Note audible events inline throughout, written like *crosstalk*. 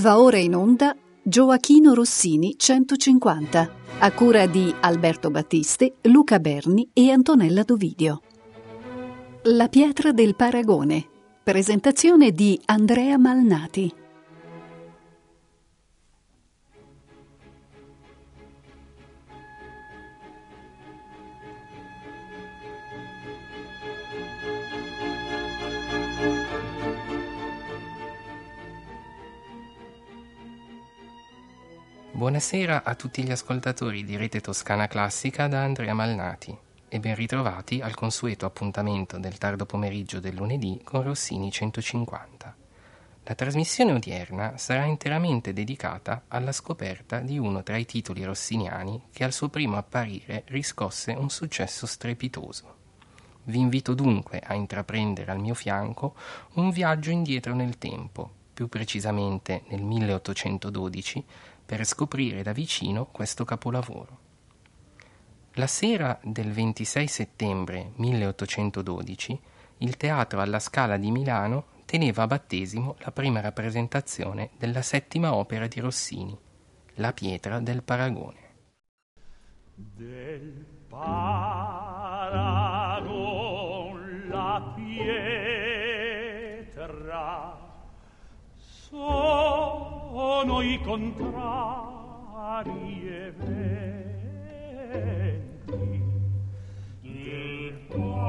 Va ora in onda Gioachino Rossini 150, a cura di Alberto Battisti, Luca Berni e Antonella Dovidio. La pietra del paragone. Presentazione di Andrea Malnati. Buonasera a tutti gli ascoltatori di Rete Toscana Classica da Andrea Malnati e ben ritrovati al consueto appuntamento del tardo pomeriggio del lunedì con Rossini 150. La trasmissione odierna sarà interamente dedicata alla scoperta di uno tra i titoli rossiniani che al suo primo apparire riscosse un successo strepitoso. Vi invito dunque a intraprendere al mio fianco un viaggio indietro nel tempo, più precisamente nel 1812, per scoprire da vicino questo capolavoro. La sera del 26 settembre 1812 il Teatro alla Scala di Milano teneva a battesimo la prima rappresentazione della settima opera di Rossini, La pietra del paragone. Del paragon la pietra sono i contrari e venti. Il paragon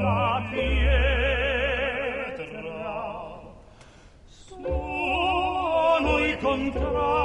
la pietra. Sono i contrari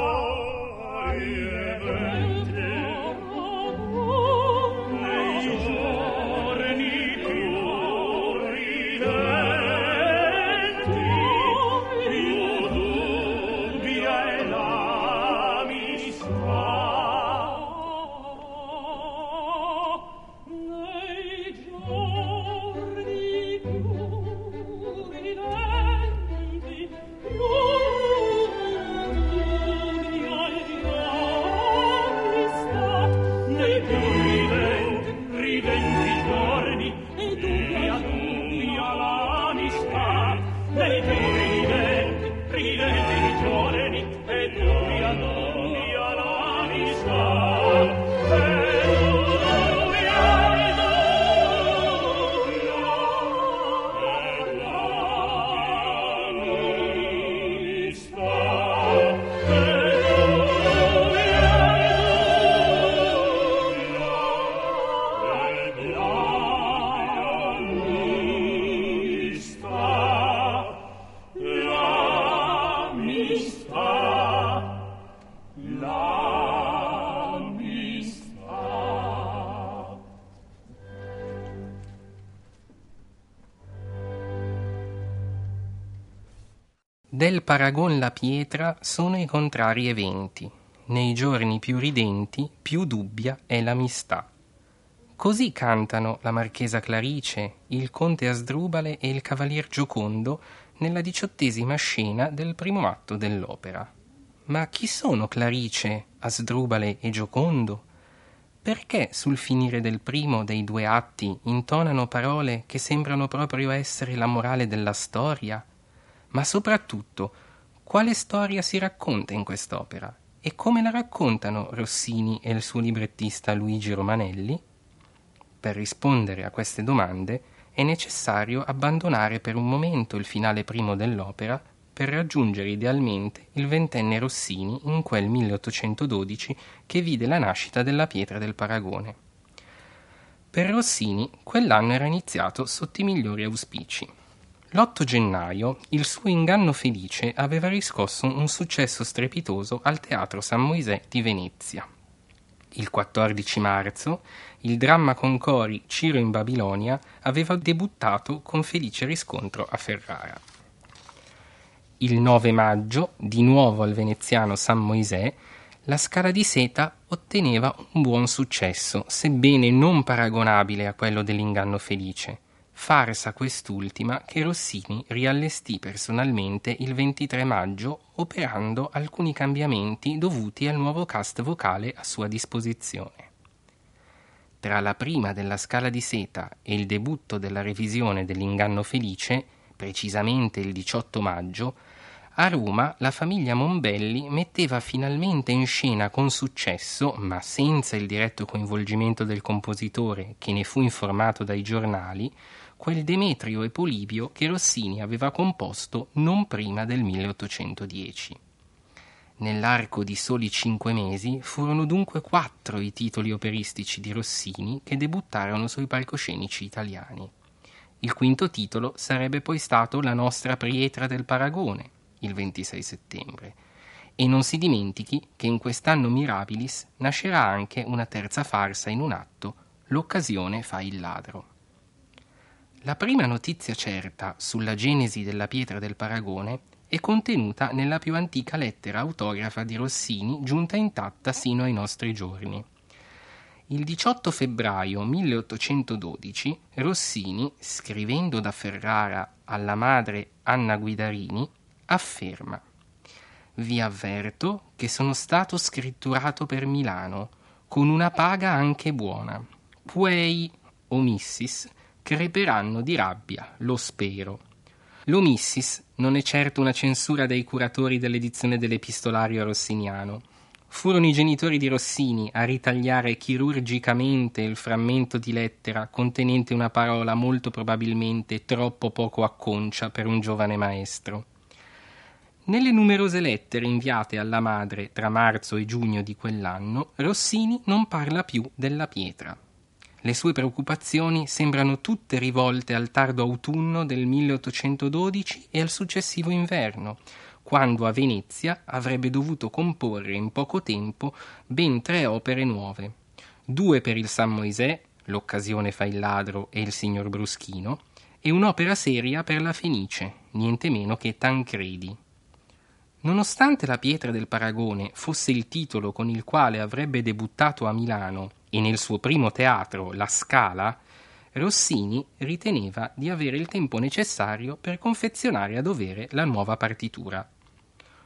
paragon la pietra sono i contrari eventi. Nei giorni più ridenti, più dubbia è l'amistà. Così cantano la marchesa Clarice, il conte Asdrubale e il cavalier Giocondo nella diciottesima scena del primo atto dell'opera. Ma chi sono Clarice, Asdrubale e Giocondo? Perché sul finire del primo dei due atti intonano parole che sembrano proprio essere la morale della storia? Ma soprattutto, quale storia si racconta in quest'opera e come la raccontano Rossini e il suo librettista Luigi Romanelli? Per rispondere a queste domande è necessario abbandonare per un momento il finale primo dell'opera per raggiungere idealmente il ventenne Rossini in quel 1812 che vide la nascita della pietra del paragone. Per Rossini quell'anno era iniziato sotto i migliori auspici. L'8 gennaio il suo inganno felice aveva riscosso un successo strepitoso al Teatro San Moisè di Venezia. Il 14 marzo il dramma con cori Ciro in Babilonia aveva debuttato con felice riscontro a Ferrara. Il 9 maggio, di nuovo al veneziano San Moisè, la Scala di Seta otteneva un buon successo, sebbene non paragonabile a quello dell'inganno felice farsa quest'ultima che Rossini riallestì personalmente il 23 maggio operando alcuni cambiamenti dovuti al nuovo cast vocale a sua disposizione. Tra la prima della Scala di Seta e il debutto della revisione dell'Inganno Felice precisamente il 18 maggio, a Roma la famiglia Mombelli metteva finalmente in scena con successo, ma senza il diretto coinvolgimento del compositore, che ne fu informato dai giornali, quel Demetrio e Polibio che Rossini aveva composto non prima del 1810. Nell'arco di soli cinque mesi furono dunque quattro i titoli operistici di Rossini che debuttarono sui palcoscenici italiani. Il quinto titolo sarebbe poi stato La nostra Prietra del Paragone, il 26 settembre. E non si dimentichi che in quest'anno Mirabilis nascerà anche una terza farsa in un atto, L'occasione fa il ladro. La prima notizia certa sulla genesi della pietra del Paragone è contenuta nella più antica lettera autografa di Rossini giunta intatta sino ai nostri giorni. Il 18 febbraio 1812 Rossini, scrivendo da Ferrara alla madre Anna Guidarini, afferma Vi avverto che sono stato scritturato per Milano, con una paga anche buona. Puei o missis creperanno di rabbia, lo spero. L'omissis non è certo una censura dei curatori dell'edizione dell'epistolario rossiniano. Furono i genitori di Rossini a ritagliare chirurgicamente il frammento di lettera contenente una parola molto probabilmente troppo poco acconcia per un giovane maestro. Nelle numerose lettere inviate alla madre tra marzo e giugno di quell'anno, Rossini non parla più della pietra. Le sue preoccupazioni sembrano tutte rivolte al tardo autunno del 1812 e al successivo inverno, quando a Venezia avrebbe dovuto comporre in poco tempo ben tre opere nuove, due per il San Moisè, L'occasione fa il ladro e il signor Bruschino, e un'opera seria per la Fenice, niente meno che Tancredi. Nonostante la pietra del Paragone fosse il titolo con il quale avrebbe debuttato a Milano e nel suo primo teatro, La Scala, Rossini riteneva di avere il tempo necessario per confezionare a dovere la nuova partitura.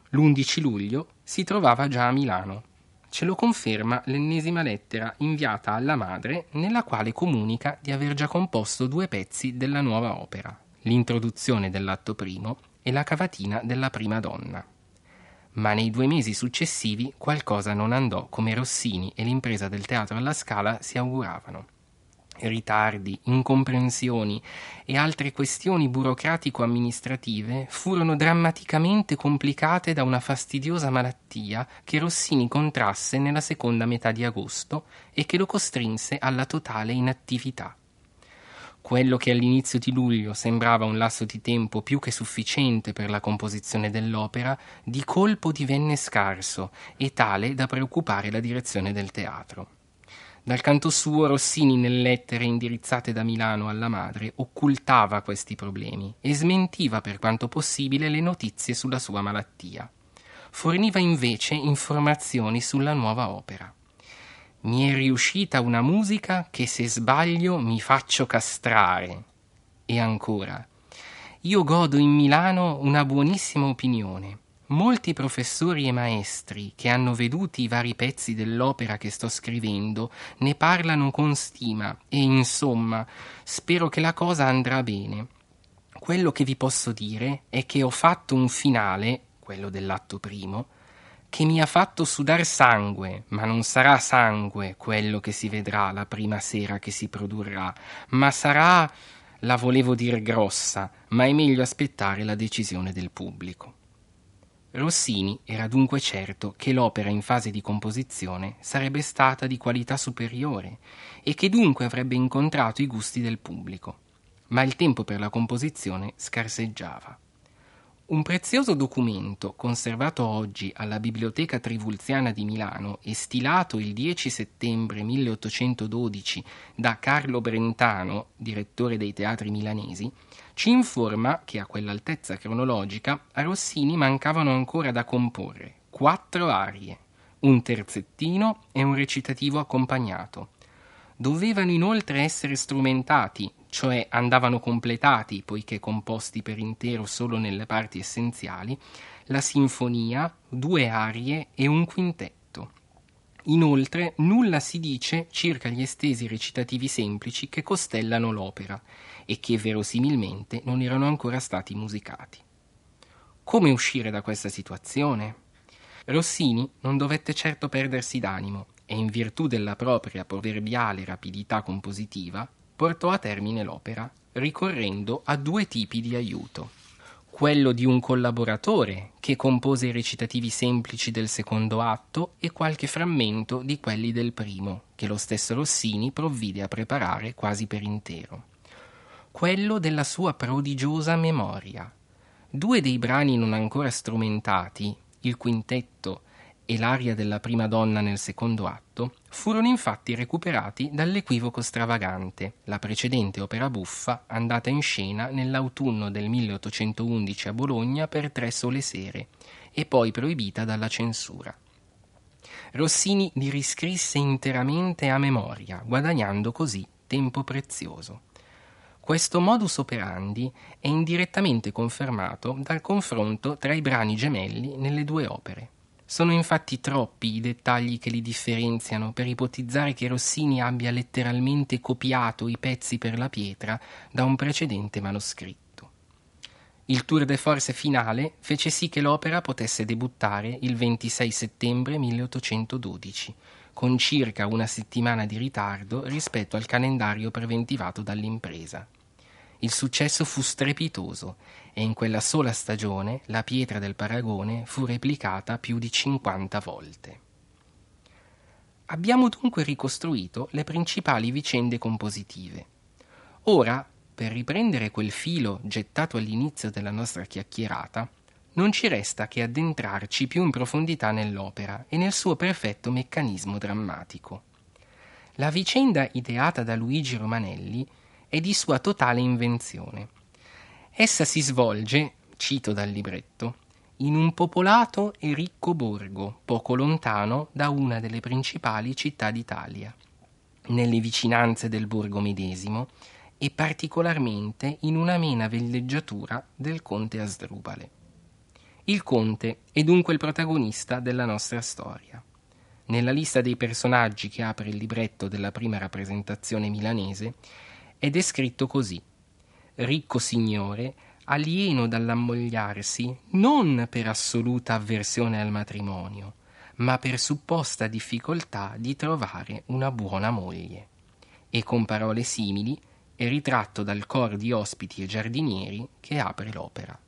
L'11 luglio si trovava già a Milano. Ce lo conferma l'ennesima lettera inviata alla madre nella quale comunica di aver già composto due pezzi della nuova opera, l'introduzione dell'atto primo e la cavatina della prima donna ma nei due mesi successivi qualcosa non andò come Rossini e l'impresa del teatro alla Scala si auguravano. Ritardi, incomprensioni e altre questioni burocratico-amministrative furono drammaticamente complicate da una fastidiosa malattia che Rossini contrasse nella seconda metà di agosto e che lo costrinse alla totale inattività. Quello che all'inizio di luglio sembrava un lasso di tempo più che sufficiente per la composizione dell'opera, di colpo divenne scarso e tale da preoccupare la direzione del teatro. Dal canto suo Rossini nelle lettere indirizzate da Milano alla madre occultava questi problemi e smentiva per quanto possibile le notizie sulla sua malattia. Forniva invece informazioni sulla nuova opera. Mi è riuscita una musica che se sbaglio mi faccio castrare. E ancora, io godo in Milano una buonissima opinione. Molti professori e maestri che hanno veduti i vari pezzi dell'opera che sto scrivendo ne parlano con stima e insomma spero che la cosa andrà bene. Quello che vi posso dire è che ho fatto un finale, quello dell'atto primo, che mi ha fatto sudar sangue, ma non sarà sangue quello che si vedrà la prima sera che si produrrà, ma sarà la volevo dir grossa, ma è meglio aspettare la decisione del pubblico. Rossini era dunque certo che l'opera in fase di composizione sarebbe stata di qualità superiore e che dunque avrebbe incontrato i gusti del pubblico, ma il tempo per la composizione scarseggiava. Un prezioso documento conservato oggi alla Biblioteca Trivulziana di Milano e stilato il 10 settembre 1812 da Carlo Brentano, direttore dei teatri milanesi, ci informa che a quell'altezza cronologica a Rossini mancavano ancora da comporre quattro arie, un terzettino e un recitativo accompagnato. Dovevano inoltre essere strumentati cioè andavano completati, poiché composti per intero solo nelle parti essenziali, la sinfonia, due arie e un quintetto. Inoltre, nulla si dice circa gli estesi recitativi semplici che costellano l'opera e che verosimilmente non erano ancora stati musicati. Come uscire da questa situazione? Rossini non dovette certo perdersi d'animo e in virtù della propria proverbiale rapidità compositiva portò a termine l'opera ricorrendo a due tipi di aiuto. Quello di un collaboratore che compose i recitativi semplici del secondo atto e qualche frammento di quelli del primo, che lo stesso Rossini provvide a preparare quasi per intero. Quello della sua prodigiosa memoria. Due dei brani non ancora strumentati, il quintetto e l'aria della prima donna nel secondo atto furono infatti recuperati dall'equivoco stravagante, la precedente opera buffa andata in scena nell'autunno del 1811 a Bologna per tre sole sere e poi proibita dalla censura. Rossini li riscrisse interamente a memoria, guadagnando così tempo prezioso. Questo modus operandi è indirettamente confermato dal confronto tra i brani gemelli nelle due opere. Sono infatti troppi i dettagli che li differenziano per ipotizzare che Rossini abbia letteralmente copiato i pezzi per la pietra da un precedente manoscritto. Il tour de force finale fece sì che l'opera potesse debuttare il 26 settembre 1812, con circa una settimana di ritardo rispetto al calendario preventivato dall'impresa. Il successo fu strepitoso e in quella sola stagione la pietra del paragone fu replicata più di 50 volte. Abbiamo dunque ricostruito le principali vicende compositive. Ora, per riprendere quel filo gettato all'inizio della nostra chiacchierata, non ci resta che addentrarci più in profondità nell'opera e nel suo perfetto meccanismo drammatico. La vicenda ideata da Luigi Romanelli è di sua totale invenzione. Essa si svolge, cito dal libretto, in un popolato e ricco borgo, poco lontano da una delle principali città d'Italia, nelle vicinanze del borgo medesimo e particolarmente in un'amena villeggiatura del conte Asdrubale. Il conte è dunque il protagonista della nostra storia. Nella lista dei personaggi che apre il libretto della prima rappresentazione milanese è descritto così. Ricco signore, alieno dall'ammogliarsi non per assoluta avversione al matrimonio, ma per supposta difficoltà di trovare una buona moglie. E con parole simili è ritratto dal coro di ospiti e giardinieri che apre l'opera.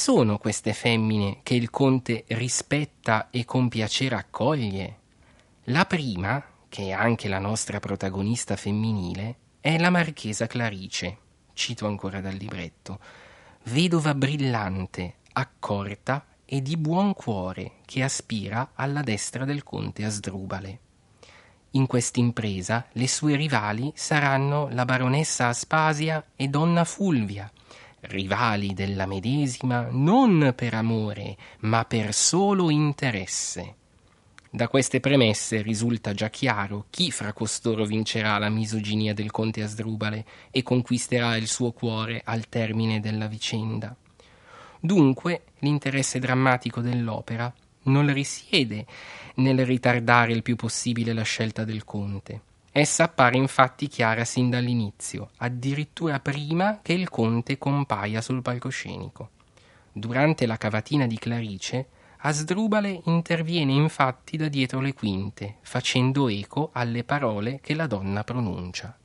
Sono queste femmine che il conte rispetta e con piacere accoglie? La prima, che è anche la nostra protagonista femminile, è la marchesa Clarice, cito ancora dal libretto, vedova brillante, accorta e di buon cuore che aspira alla destra del conte Asdrubale. In quest'impresa le sue rivali saranno la baronessa Aspasia e donna Fulvia, rivali della medesima non per amore, ma per solo interesse. Da queste premesse risulta già chiaro chi fra costoro vincerà la misoginia del conte Asdrubale e conquisterà il suo cuore al termine della vicenda. Dunque, l'interesse drammatico dell'opera non risiede nel ritardare il più possibile la scelta del conte. Essa appare infatti chiara sin dall'inizio, addirittura prima che il conte compaia sul palcoscenico. Durante la cavatina di Clarice, Asdrubale interviene infatti da dietro le quinte, facendo eco alle parole che la donna pronuncia.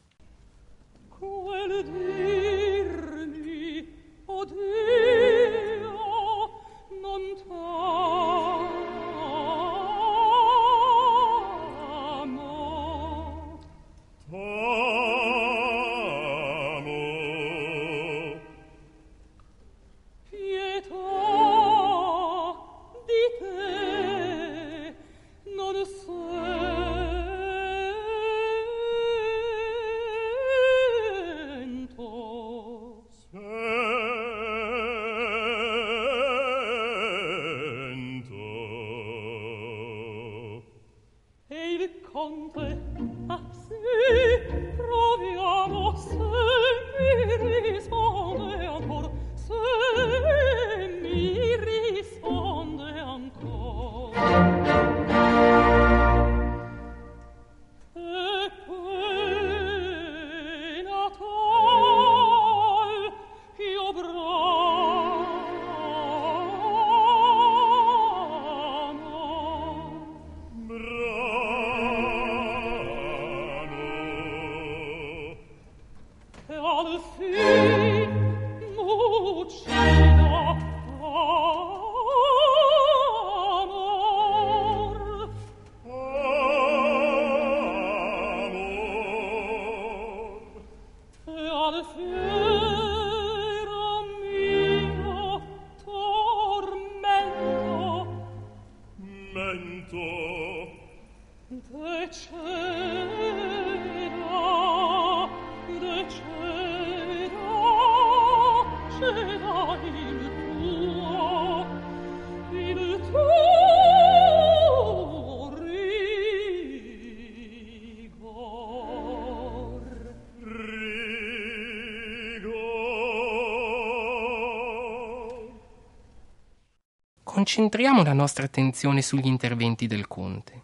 Concentriamo la nostra attenzione sugli interventi del conte.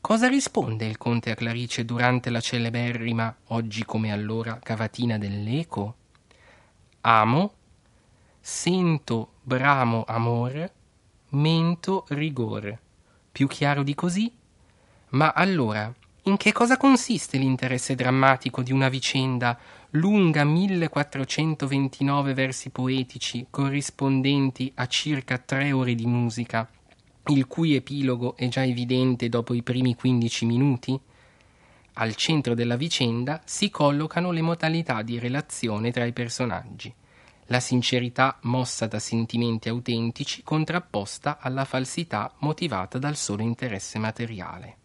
Cosa risponde il conte a Clarice durante la celeberrima, oggi come allora, cavatina dell'eco? Amo, sento bramo amor, mento rigor. Più chiaro di così? Ma allora, in che cosa consiste l'interesse drammatico di una vicenda lunga 1429 versi poetici corrispondenti a circa tre ore di musica, il cui epilogo è già evidente dopo i primi 15 minuti? Al centro della vicenda si collocano le modalità di relazione tra i personaggi, la sincerità mossa da sentimenti autentici contrapposta alla falsità motivata dal solo interesse materiale.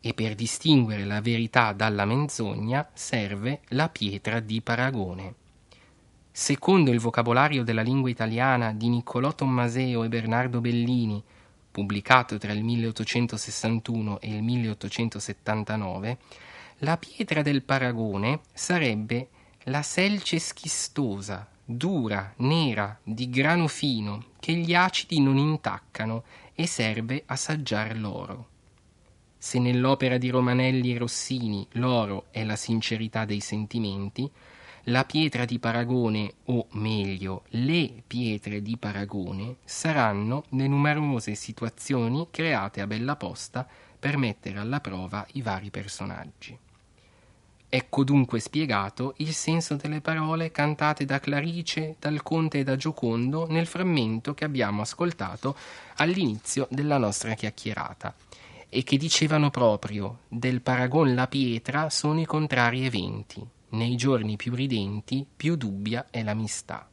E per distinguere la verità dalla menzogna serve la pietra di paragone. Secondo il vocabolario della lingua italiana di Niccolò Tommaseo e Bernardo Bellini, pubblicato tra il 1861 e il 1879, la pietra del paragone sarebbe la selce schistosa, dura, nera, di grano fino, che gli acidi non intaccano e serve a saggiare l'oro. Se nell'opera di Romanelli e Rossini l'oro è la sincerità dei sentimenti, la pietra di paragone, o meglio, le pietre di paragone, saranno le numerose situazioni create a bella posta per mettere alla prova i vari personaggi. Ecco dunque spiegato il senso delle parole cantate da Clarice, dal Conte e da Giocondo nel frammento che abbiamo ascoltato all'inizio della nostra chiacchierata e che dicevano proprio del paragon la pietra sono i contrari eventi, nei giorni più ridenti più dubbia è l'amistà.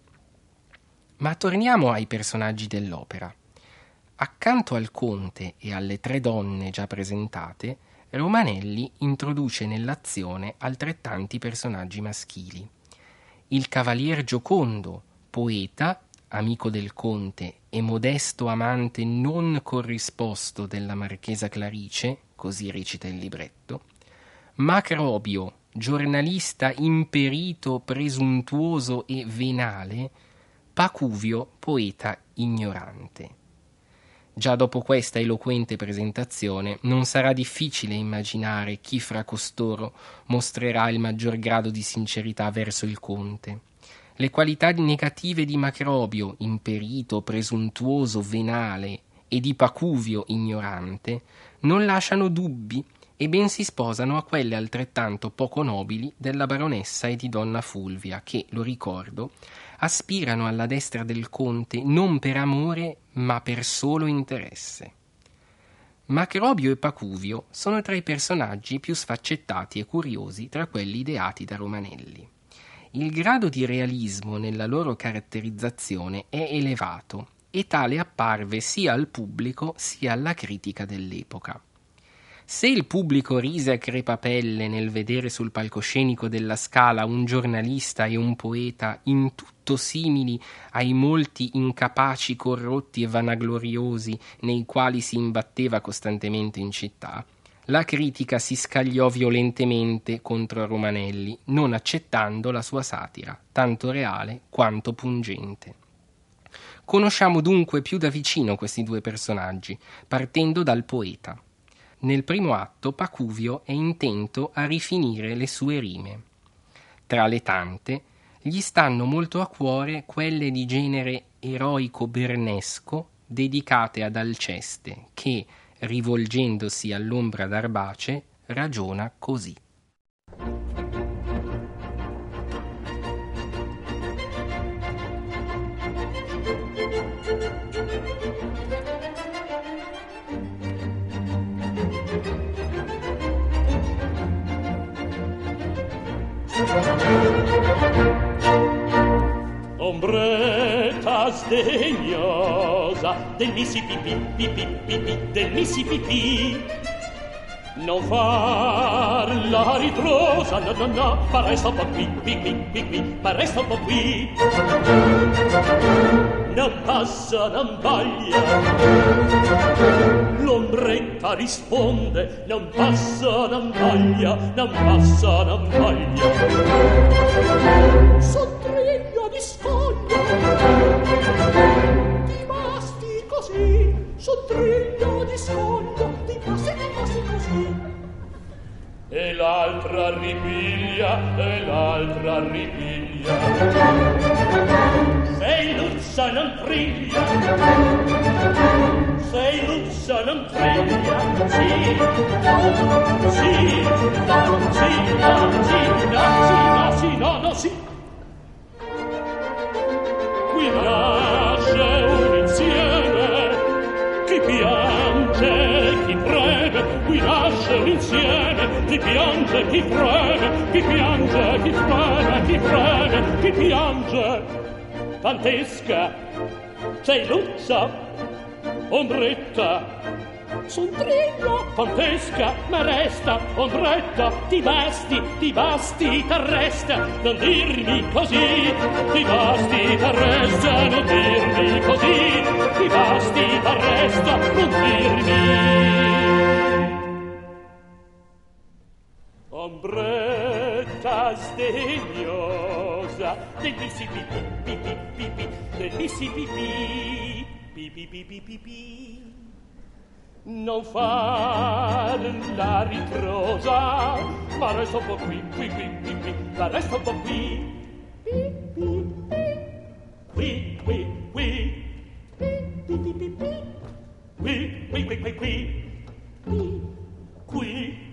Ma torniamo ai personaggi dell'opera. Accanto al conte e alle tre donne già presentate, Romanelli introduce nell'azione altrettanti personaggi maschili. il cavalier Giocondo, poeta, amico del conte e modesto amante non corrisposto della marchesa Clarice, così recita il libretto, Macrobio, giornalista imperito, presuntuoso e venale, Pacuvio, poeta ignorante. Già dopo questa eloquente presentazione non sarà difficile immaginare chi fra costoro mostrerà il maggior grado di sincerità verso il conte. Le qualità negative di Macrobio, imperito, presuntuoso, venale, e di Pacuvio, ignorante, non lasciano dubbi e ben si sposano a quelle altrettanto poco nobili della baronessa e di donna Fulvia, che, lo ricordo, aspirano alla destra del conte non per amore, ma per solo interesse. Macrobio e Pacuvio sono tra i personaggi più sfaccettati e curiosi tra quelli ideati da Romanelli. Il grado di realismo nella loro caratterizzazione è elevato e tale apparve sia al pubblico sia alla critica dell'epoca. Se il pubblico rise a crepapelle nel vedere sul palcoscenico della Scala un giornalista e un poeta in tutto simili ai molti incapaci, corrotti e vanagloriosi nei quali si imbatteva costantemente in città, la critica si scagliò violentemente contro Romanelli, non accettando la sua satira, tanto reale quanto pungente. Conosciamo dunque più da vicino questi due personaggi, partendo dal poeta. Nel primo atto Pacuvio è intento a rifinire le sue rime. Tra le tante, gli stanno molto a cuore quelle di genere eroico bernesco dedicate ad Alceste, che, rivolgendosi all'ombra d'Arbace, ragiona così. Ombretta sdegnosa del Mississippi, pipi, pipi, del Mississippi. Non far la ritrosa, no, no, no, ma resta un po' qui, qui, qui, ma resta un po' qui. Non passa, non vaglia. L'ombretta risponde, non passa, non vaglia, non passa, non vaglia. Sottriglio di scoglia, sì, no, sì, no, sì, no, sì, Fantesca, sei luzza, ombretta, son trillo, fantesca, ma resta, ombretta, ti basti, ti basti, t'arresta, non dirmi così, ti basti, t'arresta, non dirmi così, ti basti, t'arresta, non dirmi. Ombretta sdegnosa del Mississippi, pi, pi, pi, pi, del Mississippi, pi, Non far la ritrosa, ma resta un po' qui, qui, qui, qui, qui, ma resta un po' qui. Pi, pi, pi. Qui, qui, qui. Pi, pi, pi. Qui, qui, qui, qui, qui. Qui, qui, qui.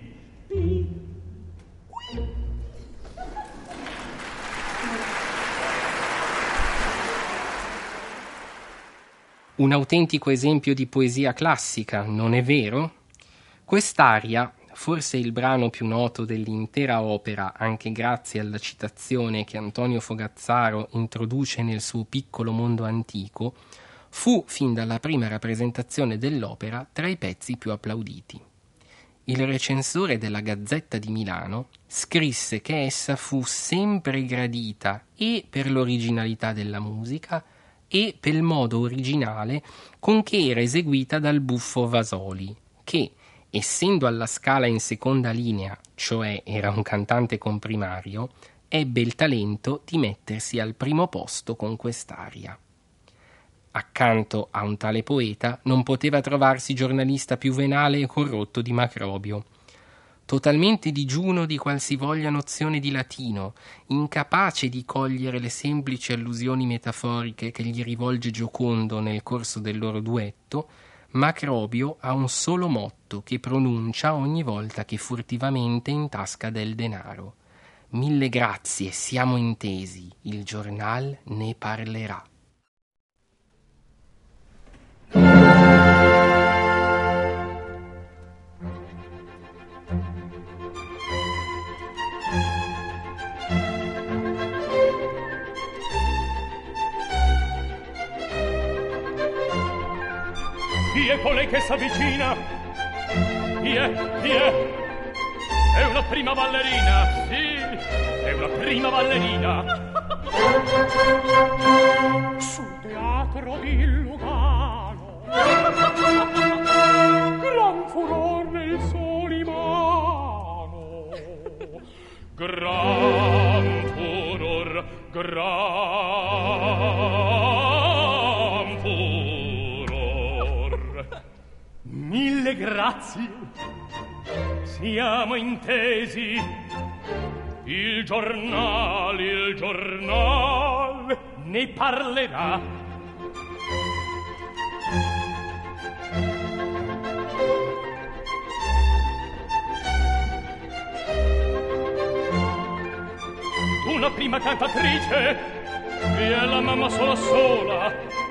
Un autentico esempio di poesia classica, non è vero? Quest'aria, forse il brano più noto dell'intera opera, anche grazie alla citazione che Antonio Fogazzaro introduce nel suo piccolo mondo antico, fu fin dalla prima rappresentazione dell'opera tra i pezzi più applauditi. il recensore della Gazzetta di Milano scrisse che essa fu sempre gradita e per l'originalità della musica e per il modo originale con che era eseguita dal buffo Vasoli, che, essendo alla scala in seconda linea, cioè era un cantante comprimario, ebbe il talento di mettersi al primo posto con quest'aria. Accanto a un tale poeta non poteva trovarsi giornalista più venale e corrotto di Macrobio, totalmente digiuno di qualsivoglia nozione di latino, incapace di cogliere le semplici allusioni metaforiche che gli rivolge Giocondo nel corso del loro duetto, Macrobio ha un solo motto che pronuncia ogni volta che furtivamente intasca del denaro. Mille grazie, siamo intesi, il giornal ne parlerà. Chi è colei che s'avvicina? Chi è? Chi è? Una prima ballerina, sì, è una prima ballerina. Sul teatro di Lugano. Gran furor nel Solimano. Gran furor, gran Mille grazie. Siamo intesi. Il giornal il giornal ne parlerà. Una prima cantatrice e la mamma sola sola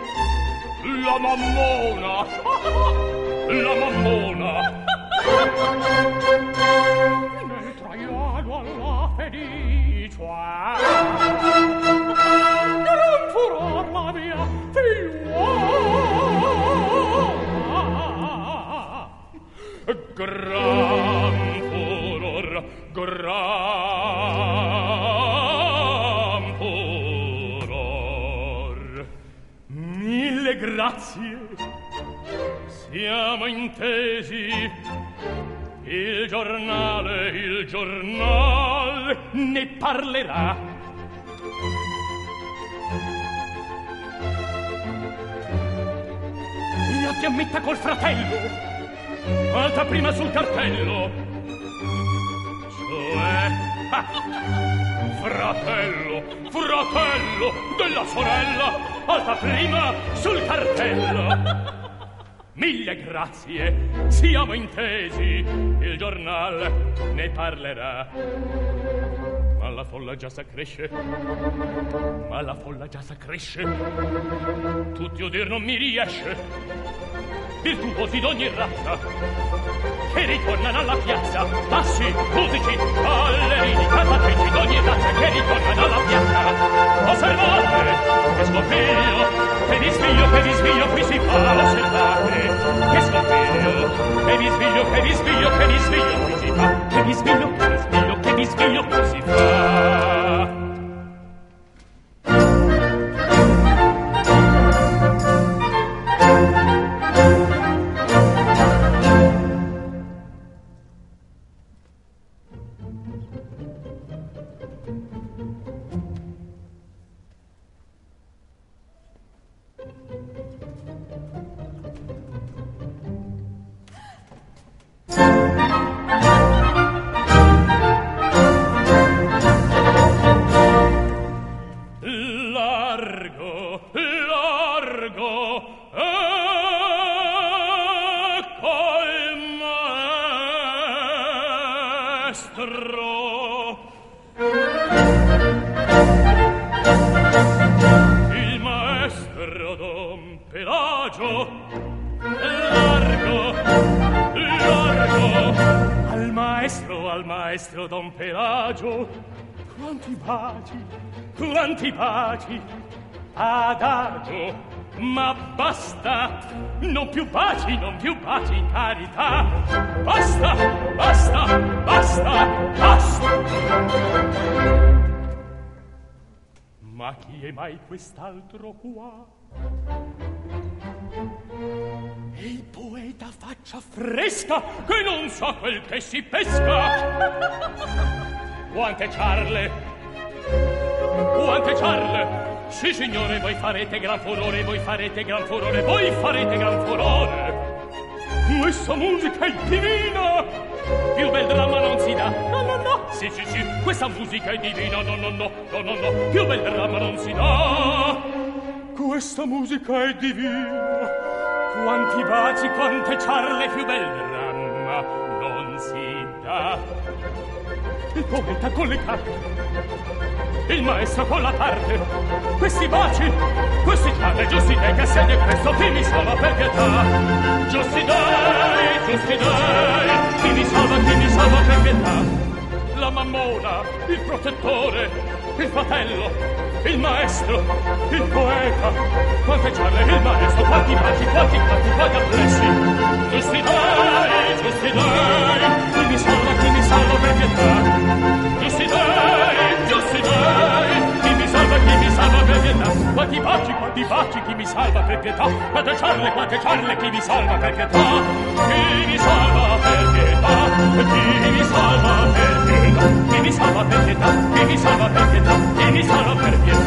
La mammona! *laughs* La mammona! Nel traiano alla felicia Gran furor la mia figliuola Gran siamo intesi. Il giornale il giornal ne parlerà. La ti ammetta col fratello alta prima sul cartello. Cioè fratello fratello della sorella alta prima sul cartello Mille grazie, siamo intesi, il giornal ne parlerà. Ma la folla già s'accresce, ma la folla già s'accresce, tutti udir non mi riesce, virtuosi d'ogni razza. Che ritornano alla piazza. Bassi, musici, ballerini cantatrici d'ogni razza che ritornano alla piazza. Osservate che scoppio che disviglio che disviglio qui si fa osservate che scoppio che disviglio che disviglio che disviglio qui si fa. Che disviglio che disviglio che disviglio qui si fa. Baci, adagio, ma basta. Non più baci non più baci carità. Basta basta basta basta. Ma chi è mai quest'altro qua? Il poeta faccia fresca che non sa quel che si pesca. Quante ciarle quante ciarle sì, signore, voi farete gran furore, voi farete gran furore, voi farete gran furore. Questa musica è divina! Più bel dramma non si dà. No, no, no. Sì, sì, sì, questa musica è divina. No, no, no, no, no, no. Più bel dramma non si dà. Questa musica è divina. Quanti baci, quante ciarle, più bel dramma non si dà. Il poeta con le carte il maestro con la parte. Questi baci questi padre giusti dai che segni questo chi mi salva per pietà giusti dai giusti dai chi mi salva chi mi salva per pietà la mammona il protettore il fratello il maestro il poeta. Quante giorne il maestro quanti baci quanti quanti quanti appressi. Giusti dai giusti dai chi mi salva chi mi salva per pietà giusti dai salva per pietà quanti baci quanti baci chi mi salva per pietà quante ciarle quante ciarle chi mi salva per pietà chi mi salva per pietà chi mi salva per pietà chi mi salva per pietà chi mi salva per pietà chi mi salva per pietà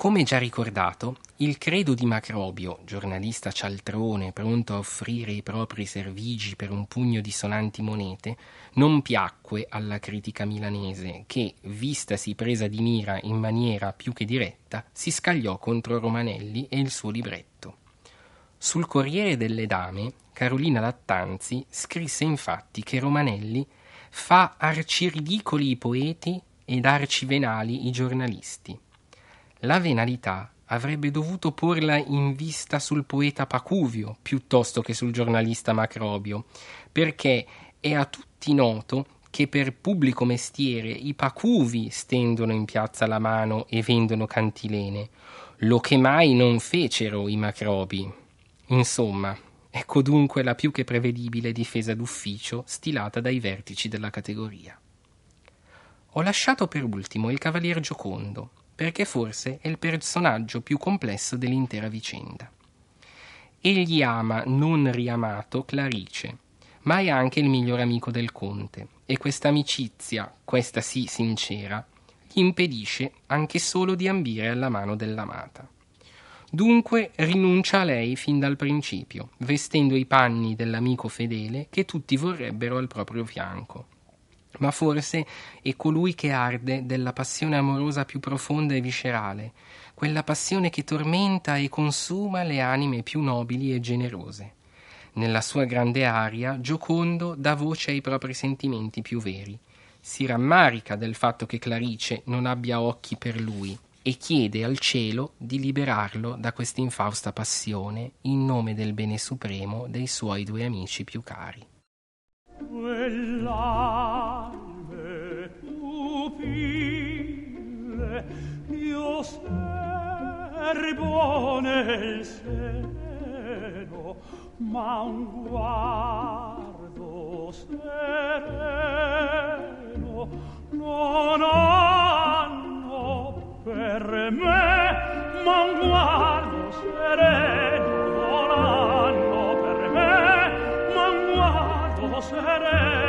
Come già ricordato, il credo di Macrobio, giornalista cialtrone pronto a offrire i propri servigi per un pugno di sonanti monete, non piacque alla critica milanese che, vistasi presa di mira in maniera più che diretta, si scagliò contro Romanelli e il suo libretto. Sul Corriere delle Dame, Carolina Lattanzi scrisse infatti che Romanelli fa arciridicoli i poeti ed arcivenali i giornalisti la venalità avrebbe dovuto porla in vista sul poeta Pacuvio piuttosto che sul giornalista Macrobio, perché è a tutti noto che per pubblico mestiere i Pacuvi stendono in piazza la mano e vendono cantilene, lo che mai non fecero i Macrobi. Insomma, ecco dunque la più che prevedibile difesa d'ufficio stilata dai vertici della categoria. Ho lasciato per ultimo il Cavalier Giocondo, perché forse è il personaggio più complesso dell'intera vicenda. Egli ama, non riamato, Clarice, ma è anche il miglior amico del conte, e questa amicizia, questa sì sincera, gli impedisce anche solo di ambire alla mano dell'amata. Dunque rinuncia a lei fin dal principio, vestendo i panni dell'amico fedele che tutti vorrebbero al proprio fianco ma forse è colui che arde della passione amorosa più profonda e viscerale, quella passione che tormenta e consuma le anime più nobili e generose. Nella sua grande aria, Giocondo dà voce ai propri sentimenti più veri. Si rammarica del fatto che Clarice non abbia occhi per lui e chiede al cielo di liberarlo da questa infausta passione in nome del bene supremo dei suoi due amici più cari. quell'alme pupille io serbo nel seno ma un guardo sereno non hanno per me ma un guardo sereno non hanno conoscere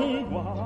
me.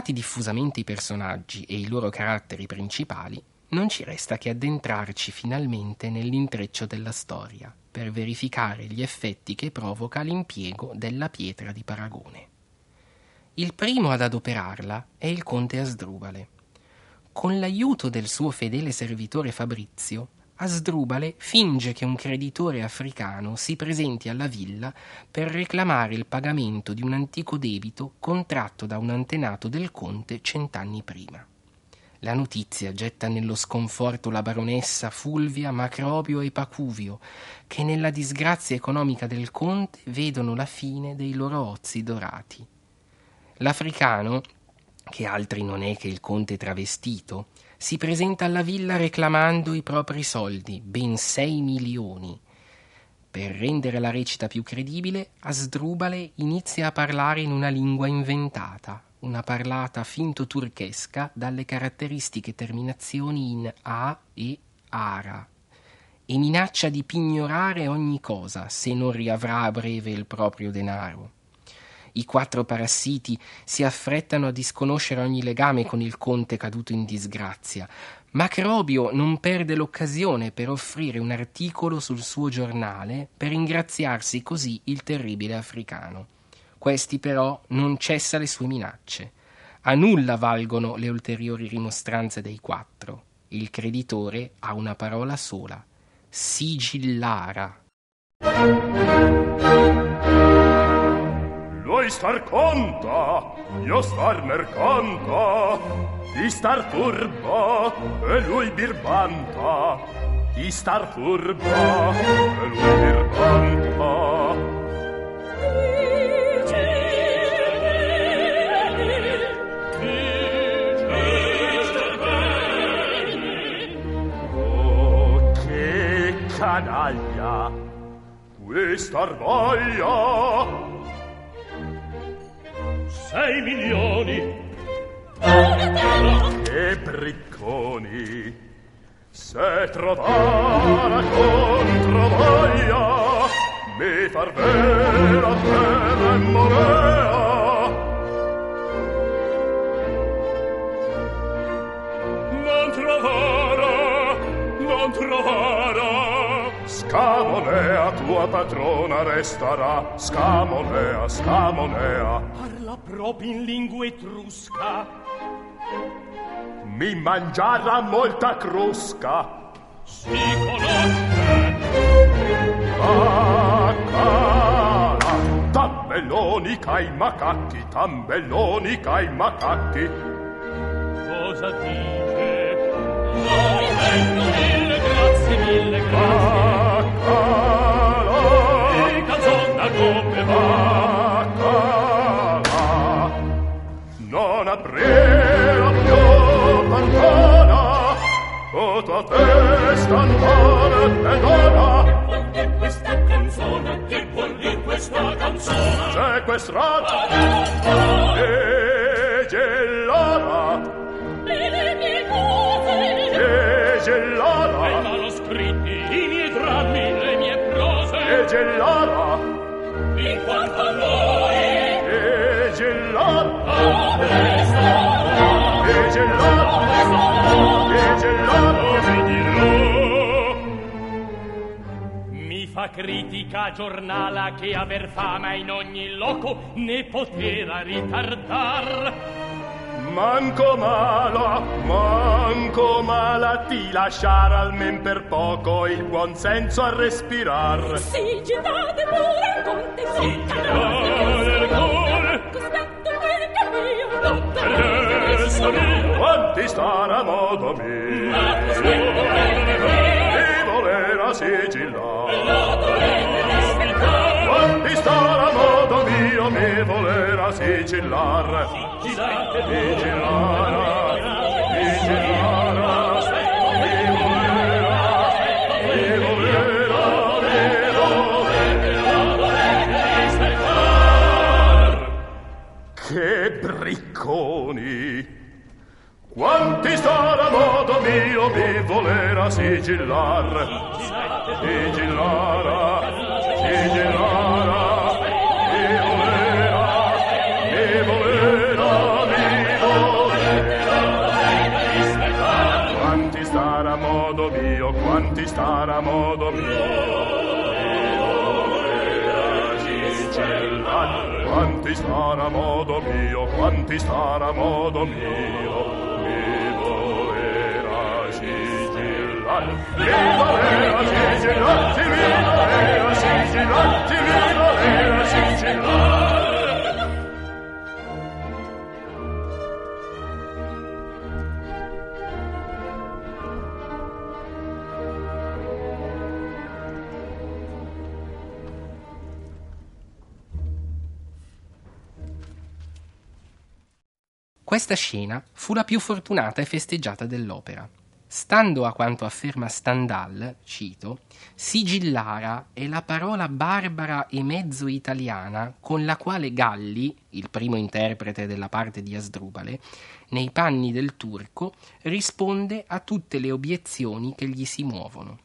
Presentati diffusamente i personaggi e i loro caratteri principali, non ci resta che addentrarci finalmente nell'intreccio della storia per verificare gli effetti che provoca l'impiego della pietra di paragone. Il primo ad adoperarla è il conte Asdrubale. Con l'aiuto del suo fedele servitore Fabrizio, Asdrubale finge che un creditore africano si presenti alla villa per reclamare il pagamento di un antico debito contratto da un antenato del conte cent'anni prima. La notizia getta nello sconforto la baronessa Fulvia, Macrobio e Pacuvio, che nella disgrazia economica del conte vedono la fine dei loro ozi dorati. L'africano, che altri non è che il conte travestito, si presenta alla villa reclamando i propri soldi, ben sei milioni. Per rendere la recita più credibile, Asdrubale inizia a parlare in una lingua inventata, una parlata finto turchesca dalle caratteristiche terminazioni in a e ara, e minaccia di pignorare ogni cosa se non riavrà a breve il proprio denaro. I quattro parassiti si affrettano a disconoscere ogni legame con il conte caduto in disgrazia. Macrobio non perde l'occasione per offrire un articolo sul suo giornale per ringraziarsi così il terribile africano. Questi però non cessa le sue minacce. A nulla valgono le ulteriori rimostranze dei quattro. Il creditore ha una parola sola: sigillara. Voi star conta, io star mercanta, di star furba, e lui birbanta. Di star furba, e lui birbanta. Oh, che canaglia, questa arvaia sei milioni. Che bricconi se trovara contro voglia mi far vera terra e morea non trovara non trovara Scamonea tua patrona restarà. Scamonea, Scamonea proprio in lingua etrusca. Mi mangiarà molta crusca si conosce Bacala Tambelloni cai macacchi Tambelloni cai macacchi. Cosa dice? Noi vengo mille grazie mille grazie. Bacala Tua testa andare e dona vuol dir questa canzone che vuol dir questa canzone? C'è quest'rata E gelata le mie cose. E ai gelata manoscritti i miei drammi le mie prose. E gelata in quanto a noi. E gelata resta E gelata E gelata come fa critica giornala che aver fama in ogni loco ne poteva ritardar Manco mala, manco mala ti lasciar almen per poco il buon senso a respirar. Sì, girate pure in conte, sì, Girate pure. Cospetto quel cammino, Teresa mia. Quanti star a modo mio, di voler a sigillar. Quanti star a modo mio, mi sigillar. Volera, mi volera, mi volera. Che bricconi! Quanti sarà modo mio mi volera sigillar? Sigillara, sigillara, mi volera, mi volera, mi volera. Quanti starà modo mio, quanti starà modo mio? Quanti starà modo mio, quanti starà modo mio, Questa scena fu la più fortunata e festeggiata dell'opera. Stando a quanto afferma Stendhal, cito, sigillara è la parola barbara e mezzo italiana con la quale Galli, il primo interprete della parte di Asdrubale, nei panni del turco, risponde a tutte le obiezioni che gli si muovono.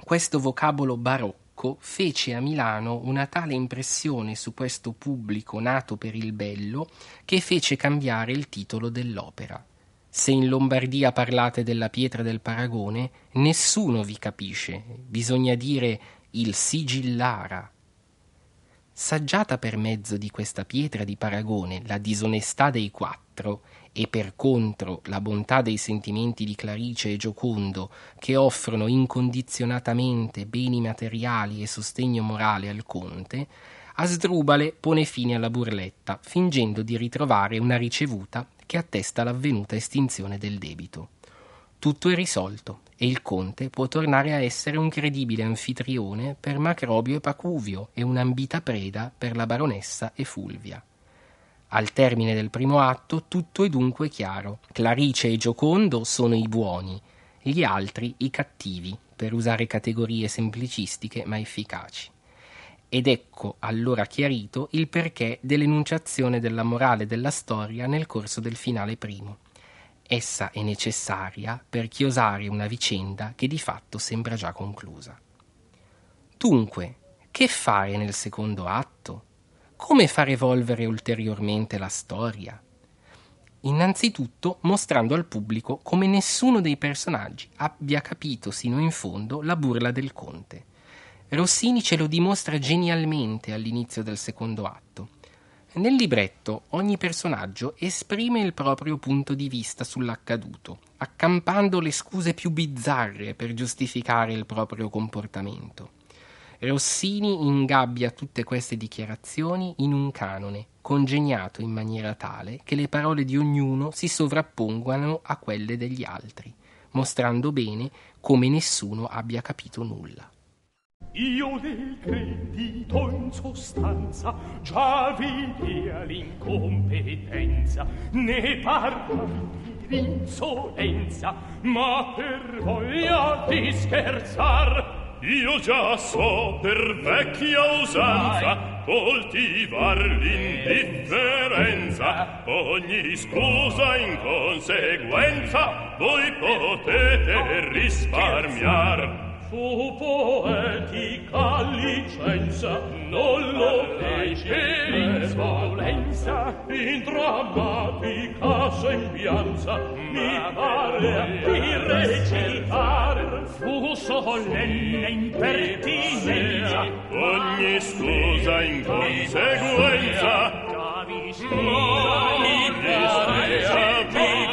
Questo vocabolo barocco fece a Milano una tale impressione su questo pubblico nato per il bello che fece cambiare il titolo dell'opera. Se in Lombardia parlate della pietra del paragone, nessuno vi capisce, bisogna dire il sigillara. saggiata per mezzo di questa pietra di paragone la disonestà dei quattro e per contro la bontà dei sentimenti di Clarice e Giocondo che offrono incondizionatamente beni materiali e sostegno morale al conte, Asdrubale pone fine alla burletta, fingendo di ritrovare una ricevuta che attesta l'avvenuta estinzione del debito. Tutto è risolto e il conte può tornare a essere un credibile anfitrione per Macrobio e Pacuvio e un'ambita preda per la baronessa e Fulvia. Al termine del primo atto tutto è dunque chiaro. Clarice e Giocondo sono i buoni, gli altri i cattivi, per usare categorie semplicistiche ma efficaci. Ed ecco allora chiarito il perché dell'enunciazione della morale della storia nel corso del finale primo. Essa è necessaria per chiosare una vicenda che di fatto sembra già conclusa. Dunque, che fare nel secondo atto? Come far evolvere ulteriormente la storia? Innanzitutto mostrando al pubblico come nessuno dei personaggi abbia capito sino in fondo la burla del conte. Rossini ce lo dimostra genialmente all'inizio del secondo atto. Nel libretto ogni personaggio esprime il proprio punto di vista sull'accaduto, accampando le scuse più bizzarre per giustificare il proprio comportamento. Rossini ingabbia tutte queste dichiarazioni in un canone, congegnato in maniera tale che le parole di ognuno si sovrappongano a quelle degli altri, mostrando bene come nessuno abbia capito nulla. Io del credito in sostanza già vedia l'incompetenza, ne parlavi d'insolenza, ma per voglia di scherzar. Io già so per vecchia usanza coltivar l'indifferenza, ogni scusa in conseguenza voi potete risparmiar fu poetica licenza non lo fece insolenza in drammatica sembianza mi pare di recitar fu solenne impertinenza ogni scusa in conseguenza. ma mi destessa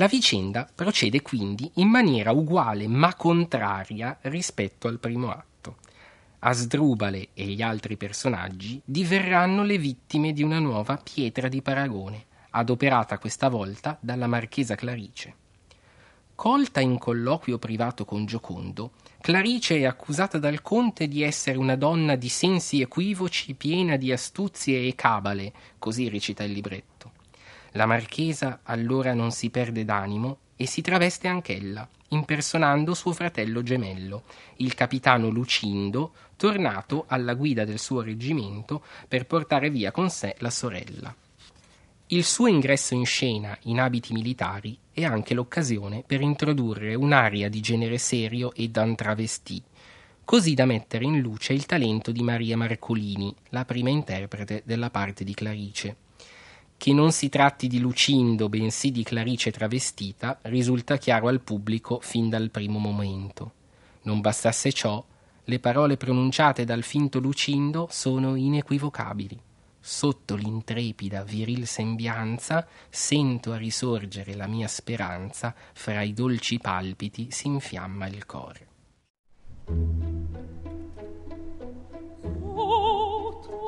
La vicenda procede quindi in maniera uguale ma contraria rispetto al primo atto. Asdrubale e gli altri personaggi diverranno le vittime di una nuova pietra di paragone, adoperata questa volta dalla marchesa Clarice. Colta in colloquio privato con Giocondo, Clarice è accusata dal conte di essere una donna di sensi equivoci, piena di astuzie e cabale, così recita il libretto. La marchesa allora non si perde d'animo e si traveste anch'ella, impersonando suo fratello gemello, il capitano Lucindo, tornato alla guida del suo reggimento per portare via con sé la sorella. Il suo ingresso in scena in abiti militari è anche l'occasione per introdurre un'aria di genere serio e d'antravestì, così da mettere in luce il talento di Maria Marcolini, la prima interprete della parte di Clarice. Che non si tratti di Lucindo, bensì di Clarice travestita, risulta chiaro al pubblico fin dal primo momento. Non bastasse ciò, le parole pronunciate dal finto Lucindo sono inequivocabili. sotto l'intrepida viril sembianza, sento a risorgere la mia speranza, fra i dolci palpiti si infiamma il core. Sotto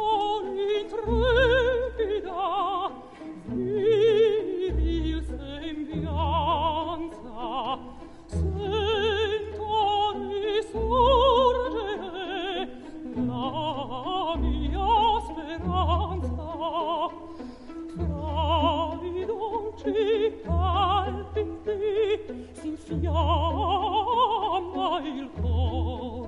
città al fin fin il cor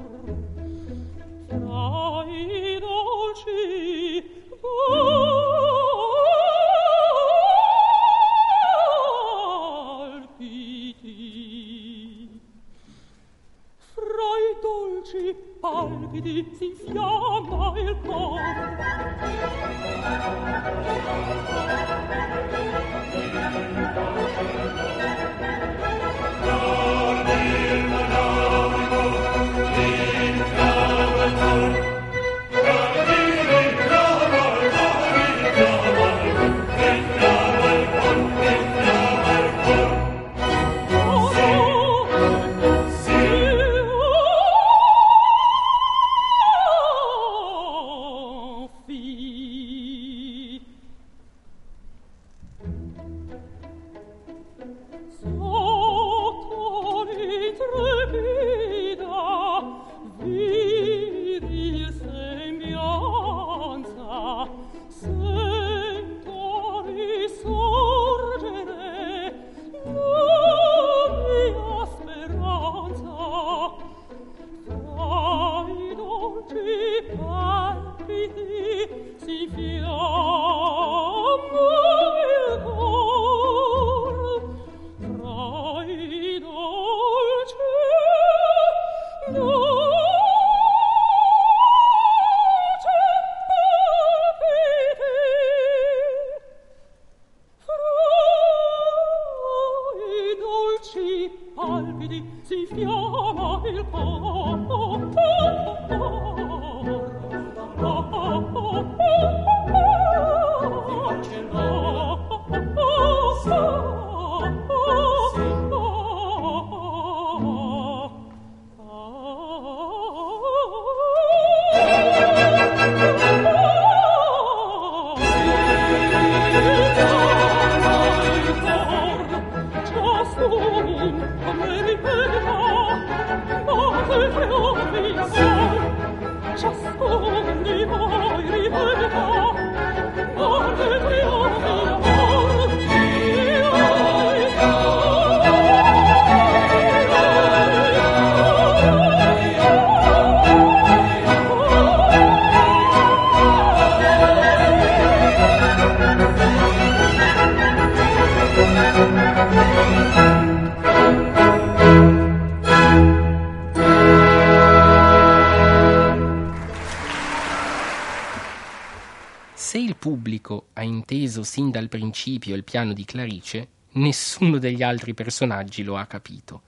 inteso sin dal principio il piano di Clarice, nessuno degli altri personaggi lo ha capito.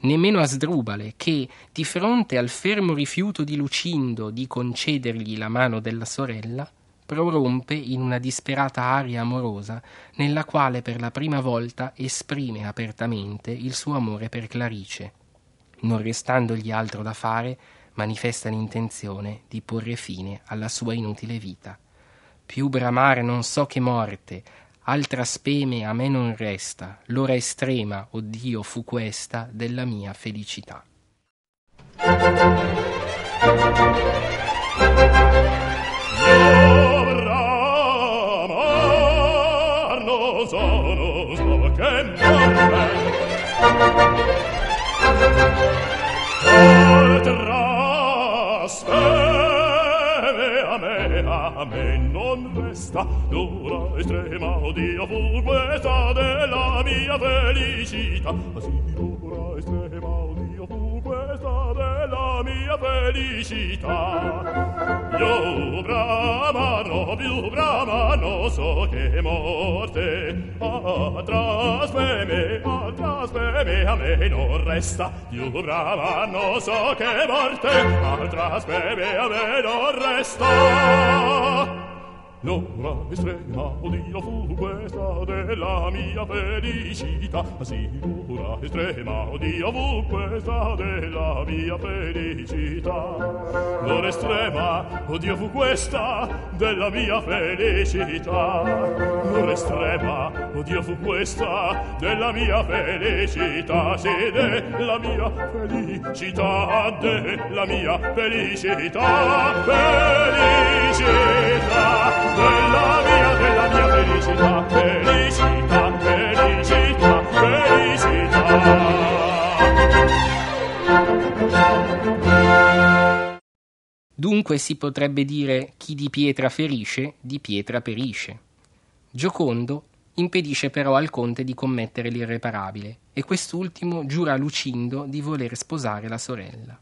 Nemmeno Asdrubale, che, di fronte al fermo rifiuto di Lucindo di concedergli la mano della sorella, prorompe in una disperata aria amorosa nella quale per la prima volta esprime apertamente il suo amore per Clarice. Non restandogli altro da fare, manifesta l'intenzione di porre fine alla sua inutile vita. Più bramare non so che morte, altra speme a me non resta, l'ora estrema, o Dio, fu questa della mia felicità. Bramar non so, non so che morte Oltre me, a me non resta dura estrema odio fu questa della mia felicità. Sì dura estrema odio fu questa della mia felicità. Io bramano più bramano so che morte atrás me altra speme a me non resta. Più bramano, so che morte altra speme a me non resta. L'ora estrema, odio fu questa della mia felicità. Sì, l'ora estrema, odio fu questa della mia felicità. L'ora estrema, odio fu questa della mia felicità. L'ora estrema, odio fu questa della mia felicità. Sì, della mia felicità, della mia felicità, felicità della mia, della mia felicità, felicità, felicità, felicità. Dunque si potrebbe dire chi di pietra ferisce, di pietra perisce. Giocondo impedisce però al conte di commettere l'irreparabile e quest'ultimo giura a Lucindo di voler sposare la sorella.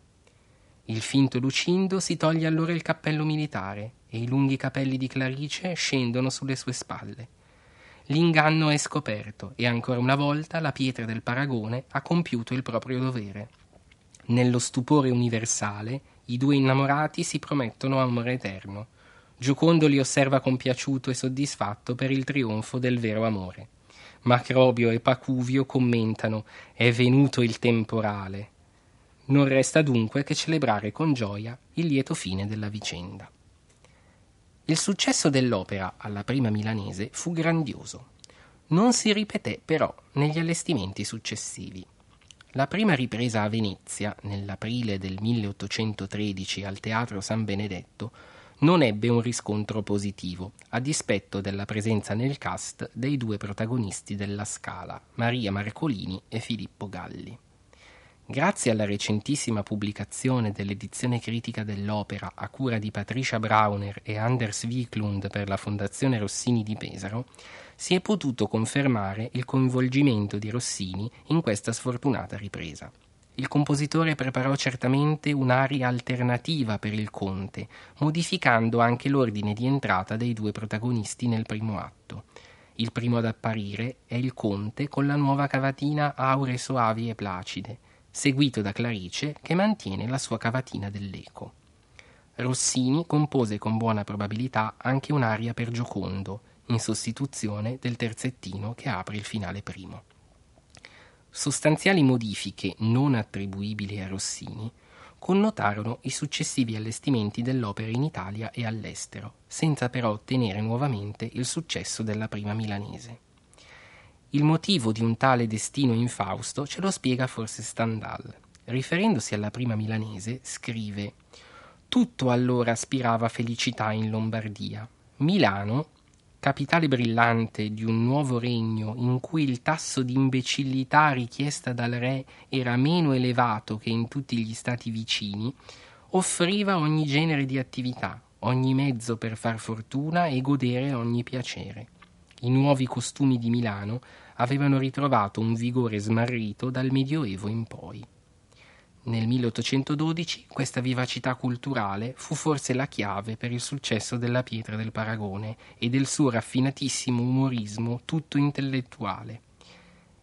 Il finto Lucindo si toglie allora il cappello militare e i lunghi capelli di Clarice scendono sulle sue spalle. L'inganno è scoperto e ancora una volta la pietra del paragone ha compiuto il proprio dovere. Nello stupore universale i due innamorati si promettono amore eterno. Giocondo li osserva compiaciuto e soddisfatto per il trionfo del vero amore. Macrobio e Pacuvio commentano è venuto il temporale non resta dunque che celebrare con gioia il lieto fine della vicenda. Il successo dell'opera alla prima milanese fu grandioso. Non si ripeté però negli allestimenti successivi. La prima ripresa a Venezia, nell'aprile del 1813 al Teatro San Benedetto, non ebbe un riscontro positivo, a dispetto della presenza nel cast dei due protagonisti della Scala, Maria Marcolini e Filippo Galli. Grazie alla recentissima pubblicazione dell'edizione critica dell'opera a cura di Patricia Brauner e Anders Wiklund per la Fondazione Rossini di Pesaro, si è potuto confermare il coinvolgimento di Rossini in questa sfortunata ripresa. Il compositore preparò certamente un'aria alternativa per il conte, modificando anche l'ordine di entrata dei due protagonisti nel primo atto. Il primo ad apparire è il conte con la nuova cavatina aure soavi e placide, seguito da Clarice che mantiene la sua cavatina dell'eco. Rossini compose con buona probabilità anche un'aria per Giocondo, in sostituzione del terzettino che apre il finale primo. Sostanziali modifiche non attribuibili a Rossini connotarono i successivi allestimenti dell'opera in Italia e all'estero, senza però ottenere nuovamente il successo della prima milanese. Il motivo di un tale destino infausto ce lo spiega forse Stendhal. Riferendosi alla prima milanese, scrive Tutto allora aspirava felicità in Lombardia. Milano, capitale brillante di un nuovo regno in cui il tasso di imbecillità richiesta dal re era meno elevato che in tutti gli stati vicini, offriva ogni genere di attività, ogni mezzo per far fortuna e godere ogni piacere. I nuovi costumi di Milano avevano ritrovato un vigore smarrito dal Medioevo in poi. Nel 1812 questa vivacità culturale fu forse la chiave per il successo della Pietra del Paragone e del suo raffinatissimo umorismo tutto intellettuale.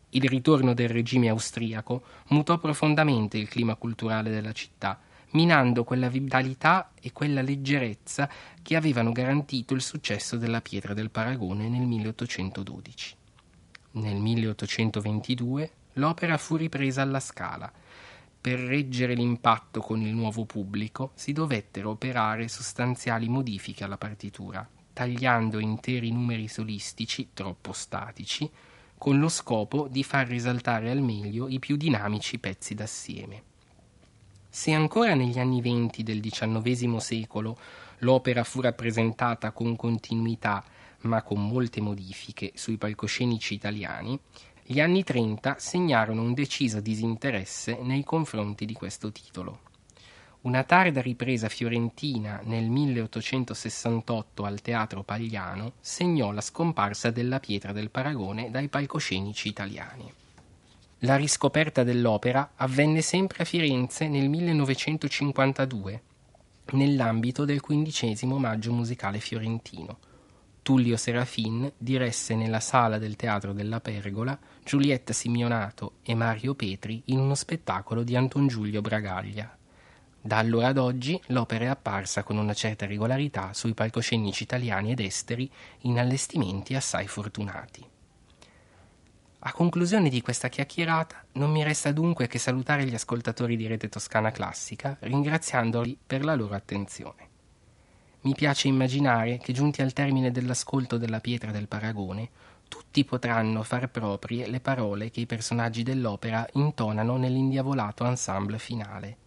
Il ritorno del regime austriaco mutò profondamente il clima culturale della città, minando quella vitalità e quella leggerezza che avevano garantito il successo della Pietra del Paragone nel 1812. Nel 1822 l'opera fu ripresa alla Scala. Per reggere l'impatto con il nuovo pubblico si dovettero operare sostanziali modifiche alla partitura, tagliando interi numeri solistici troppo statici, con lo scopo di far risaltare al meglio i più dinamici pezzi d'assieme. Se ancora negli anni venti del XIX secolo l'opera fu rappresentata con continuità, ma con molte modifiche, sui palcoscenici italiani, gli anni Trenta segnarono un deciso disinteresse nei confronti di questo titolo. Una tarda ripresa fiorentina nel 1868 al Teatro Pagliano segnò la scomparsa della pietra del paragone dai palcoscenici italiani. La riscoperta dell'opera avvenne sempre a Firenze nel 1952, nell'ambito del quindicesimo Maggio Musicale Fiorentino. Tullio Serafin diresse nella sala del Teatro della Pergola Giulietta Simionato e Mario Petri in uno spettacolo di Anton Giulio Bragaglia. Da allora ad oggi l'opera è apparsa con una certa regolarità sui palcoscenici italiani ed esteri in allestimenti assai fortunati. A conclusione di questa chiacchierata non mi resta dunque che salutare gli ascoltatori di Rete Toscana Classica ringraziandoli per la loro attenzione. Mi piace immaginare che giunti al termine dell'ascolto della pietra del paragone, tutti potranno far proprie le parole che i personaggi dell'opera intonano nell'indiavolato ensemble finale.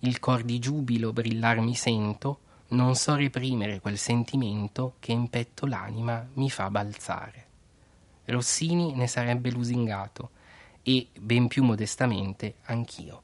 Il cor di giubilo brillar mi sento, non so reprimere quel sentimento che in petto l'anima mi fa balzare. Rossini ne sarebbe lusingato e, ben più modestamente, anch'io.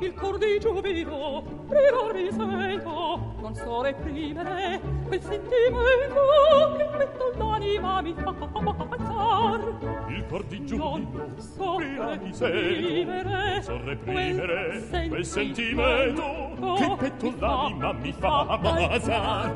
il cor di giubilo prior mi sento non so reprimere quel sentimento che petto l'anima mi fa avanzar il cor di giubilo so prior mi sento non so reprimere quel sentimento che petto l'anima mi fa avanzar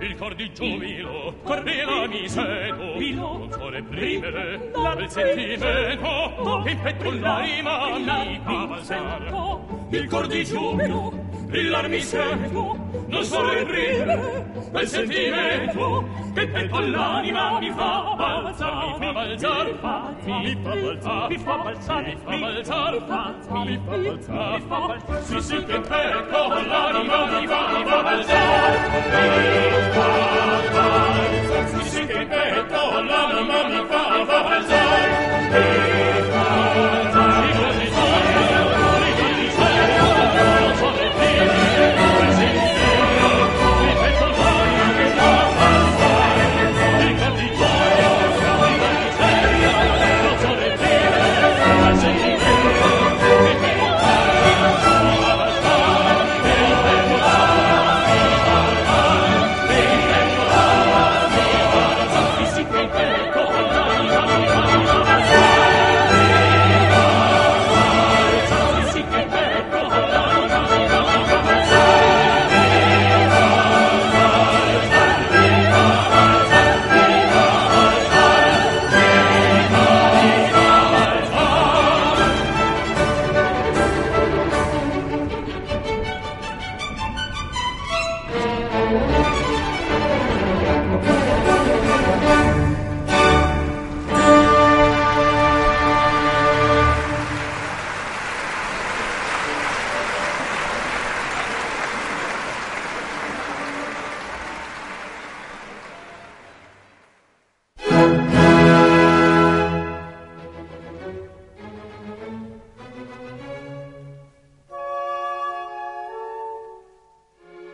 il cor di giubilo correva mi sedo non sole primere dal sentimento che in petto l'anima mi fa cavalcar il cor di giubilo brillar mi sedo non sole primere quel sentimento Che petto l'anima mi fa balzar Mi fa balzar Mi fa balzar Mi fa balzar Mi fa balzar Mi fa balzar Mi fa balzar Sì sì che in l'anima mi fa Mi fa balzar Mi si che petto l'anima mi fa balzare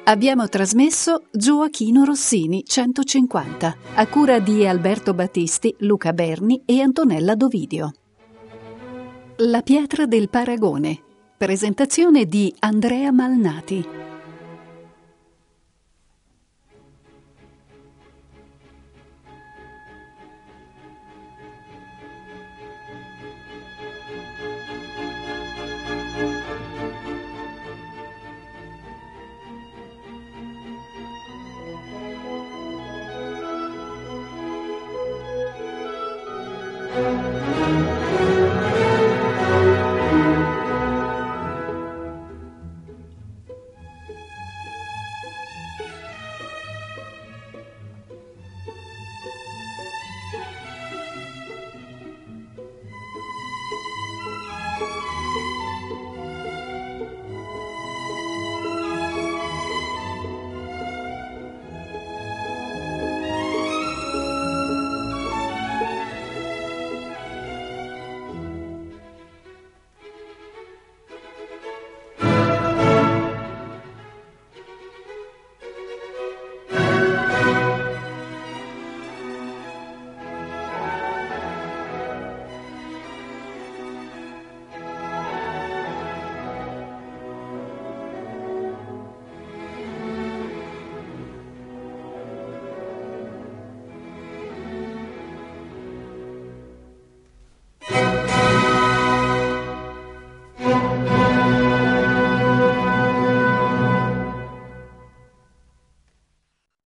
Abbiamo trasmesso Gioachino Rossini 150, a cura di Alberto Battisti, Luca Berni e Antonella Dovidio. La pietra del paragone. Presentazione di Andrea Malnati.